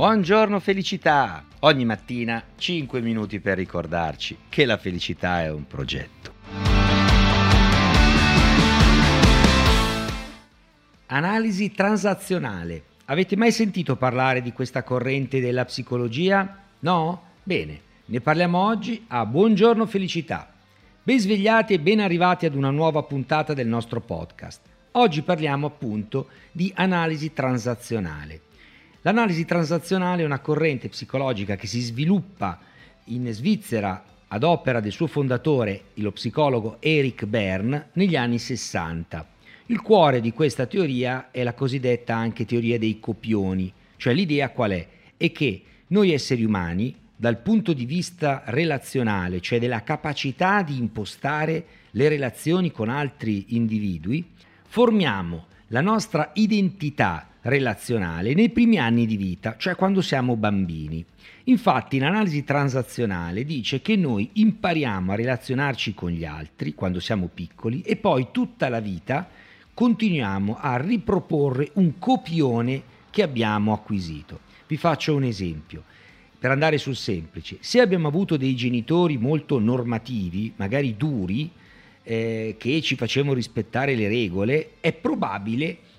Buongiorno felicità! Ogni mattina 5 minuti per ricordarci che la felicità è un progetto. Analisi transazionale. Avete mai sentito parlare di questa corrente della psicologia? No? Bene, ne parliamo oggi a Buongiorno felicità. Ben svegliati e ben arrivati ad una nuova puntata del nostro podcast. Oggi parliamo appunto di analisi transazionale. L'analisi transazionale è una corrente psicologica che si sviluppa in Svizzera ad opera del suo fondatore, lo psicologo Eric Bern, negli anni 60. Il cuore di questa teoria è la cosiddetta anche teoria dei copioni, cioè l'idea qual è? È che noi esseri umani, dal punto di vista relazionale, cioè della capacità di impostare le relazioni con altri individui, formiamo la nostra identità relazionale nei primi anni di vita, cioè quando siamo bambini. Infatti l'analisi transazionale dice che noi impariamo a relazionarci con gli altri quando siamo piccoli e poi tutta la vita continuiamo a riproporre un copione che abbiamo acquisito. Vi faccio un esempio. Per andare sul semplice, se abbiamo avuto dei genitori molto normativi, magari duri, eh, che ci facevano rispettare le regole, è probabile che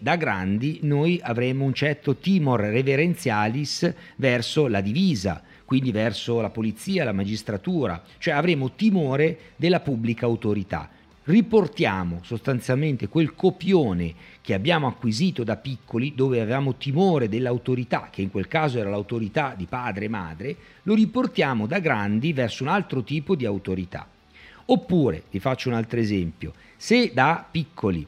da grandi noi avremo un certo timor reverenzialis verso la divisa, quindi verso la polizia, la magistratura, cioè avremo timore della pubblica autorità. Riportiamo sostanzialmente quel copione che abbiamo acquisito da piccoli, dove avevamo timore dell'autorità, che in quel caso era l'autorità di padre e madre, lo riportiamo da grandi verso un altro tipo di autorità. Oppure, vi faccio un altro esempio, se da piccoli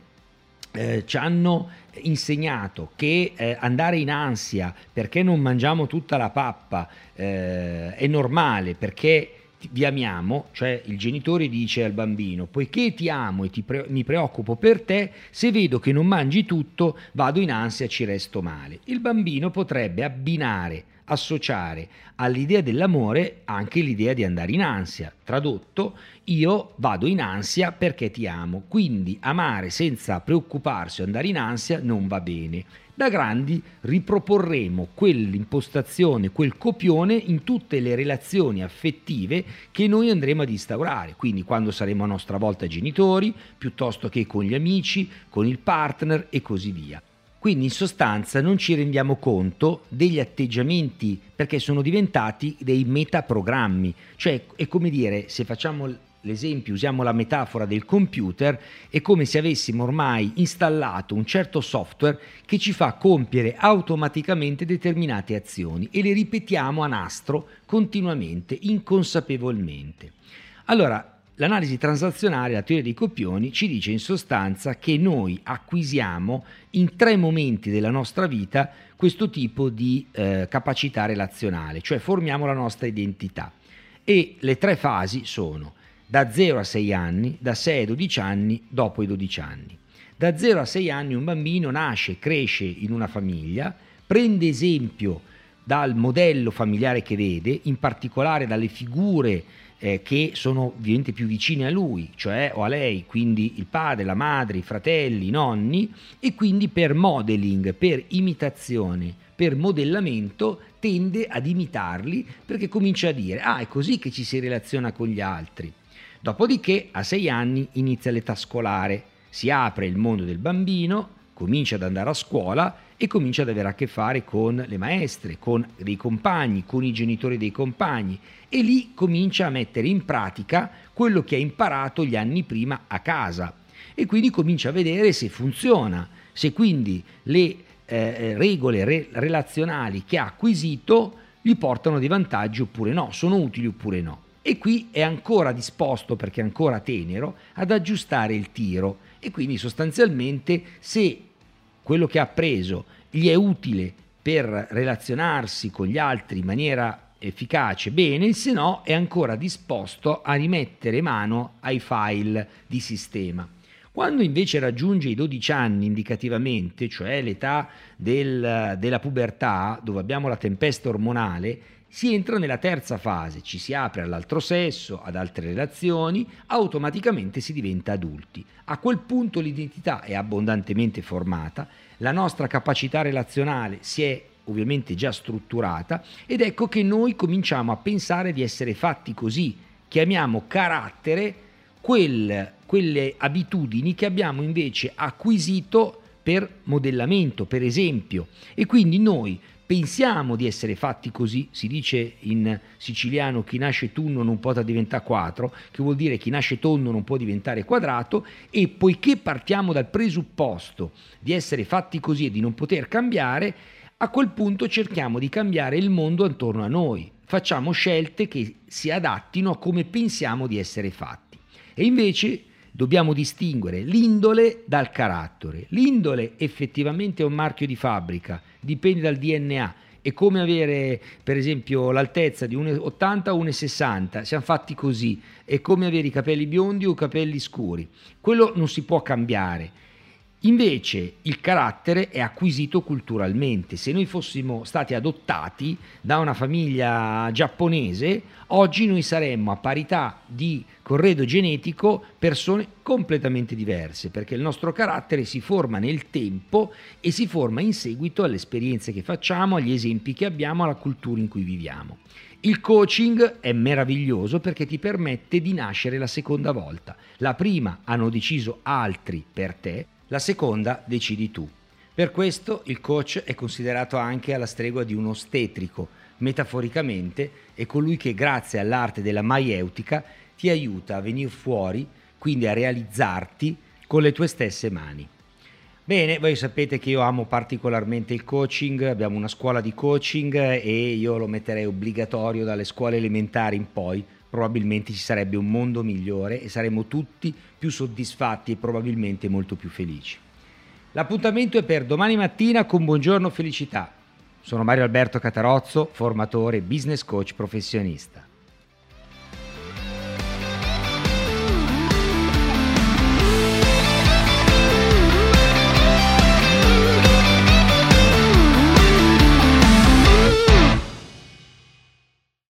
eh, ci hanno insegnato che eh, andare in ansia perché non mangiamo tutta la pappa eh, è normale perché vi amiamo, cioè il genitore dice al bambino, poiché ti amo e ti pre- mi preoccupo per te, se vedo che non mangi tutto, vado in ansia, ci resto male. Il bambino potrebbe abbinare associare all'idea dell'amore anche l'idea di andare in ansia. Tradotto, io vado in ansia perché ti amo, quindi amare senza preoccuparsi o andare in ansia non va bene. Da grandi riproporremo quell'impostazione, quel copione in tutte le relazioni affettive che noi andremo ad instaurare, quindi quando saremo a nostra volta genitori, piuttosto che con gli amici, con il partner e così via. Quindi in sostanza non ci rendiamo conto degli atteggiamenti perché sono diventati dei metaprogrammi, cioè è come dire se facciamo l'esempio, usiamo la metafora del computer, è come se avessimo ormai installato un certo software che ci fa compiere automaticamente determinate azioni e le ripetiamo a nastro continuamente, inconsapevolmente. Allora, L'analisi transazionale, la teoria dei copioni, ci dice in sostanza che noi acquisiamo in tre momenti della nostra vita questo tipo di eh, capacità relazionale, cioè formiamo la nostra identità. E le tre fasi sono da 0 a 6 anni, da 6 a 12 anni, dopo i 12 anni. Da 0 a 6 anni un bambino nasce, cresce in una famiglia, prende esempio dal modello familiare che vede, in particolare dalle figure eh, che sono ovviamente più vicine a lui, cioè o a lei, quindi il padre, la madre, i fratelli, i nonni, e quindi per modeling, per imitazione, per modellamento tende ad imitarli perché comincia a dire ah è così che ci si relaziona con gli altri. Dopodiché a sei anni inizia l'età scolare, si apre il mondo del bambino, comincia ad andare a scuola e comincia ad avere a che fare con le maestre, con dei compagni, con i genitori dei compagni. E lì comincia a mettere in pratica quello che ha imparato gli anni prima a casa. E quindi comincia a vedere se funziona, se quindi le eh, eh regole re- relazionali che ha acquisito gli portano dei vantaggi oppure no, sono utili oppure no. E qui è ancora disposto, perché è ancora tenero, ad aggiustare il tiro e quindi sostanzialmente se quello che ha appreso gli è utile per relazionarsi con gli altri in maniera efficace, bene, se no è ancora disposto a rimettere mano ai file di sistema. Quando invece raggiunge i 12 anni indicativamente, cioè l'età del, della pubertà, dove abbiamo la tempesta ormonale, si entra nella terza fase, ci si apre all'altro sesso, ad altre relazioni, automaticamente si diventa adulti. A quel punto l'identità è abbondantemente formata, la nostra capacità relazionale si è ovviamente già strutturata ed ecco che noi cominciamo a pensare di essere fatti così, chiamiamo carattere quel, quelle abitudini che abbiamo invece acquisito per modellamento, per esempio, e quindi noi pensiamo di essere fatti così, si dice in siciliano chi nasce tunno non può diventare quattro, che vuol dire chi nasce tondo non può diventare quadrato e poiché partiamo dal presupposto di essere fatti così e di non poter cambiare, a quel punto cerchiamo di cambiare il mondo attorno a noi, facciamo scelte che si adattino a come pensiamo di essere fatti. E invece dobbiamo distinguere l'indole dal carattere. L'indole effettivamente è un marchio di fabbrica, dipende dal DNA. È come avere, per esempio, l'altezza di 1,80 o 1,60, siamo fatti così. È come avere i capelli biondi o i capelli scuri. Quello non si può cambiare. Invece il carattere è acquisito culturalmente. Se noi fossimo stati adottati da una famiglia giapponese, oggi noi saremmo a parità di corredo genetico persone completamente diverse, perché il nostro carattere si forma nel tempo e si forma in seguito alle esperienze che facciamo, agli esempi che abbiamo, alla cultura in cui viviamo. Il coaching è meraviglioso perché ti permette di nascere la seconda volta. La prima hanno deciso altri per te, la seconda decidi tu. Per questo il coach è considerato anche alla stregua di un ostetrico, metaforicamente è colui che grazie all'arte della maieutica ti aiuta a venire fuori, quindi a realizzarti con le tue stesse mani. Bene, voi sapete che io amo particolarmente il coaching, abbiamo una scuola di coaching e io lo metterei obbligatorio dalle scuole elementari in poi, probabilmente ci sarebbe un mondo migliore e saremmo tutti più soddisfatti e probabilmente molto più felici. L'appuntamento è per domani mattina con Buongiorno Felicità. Sono Mario Alberto Catarozzo, formatore business coach professionista.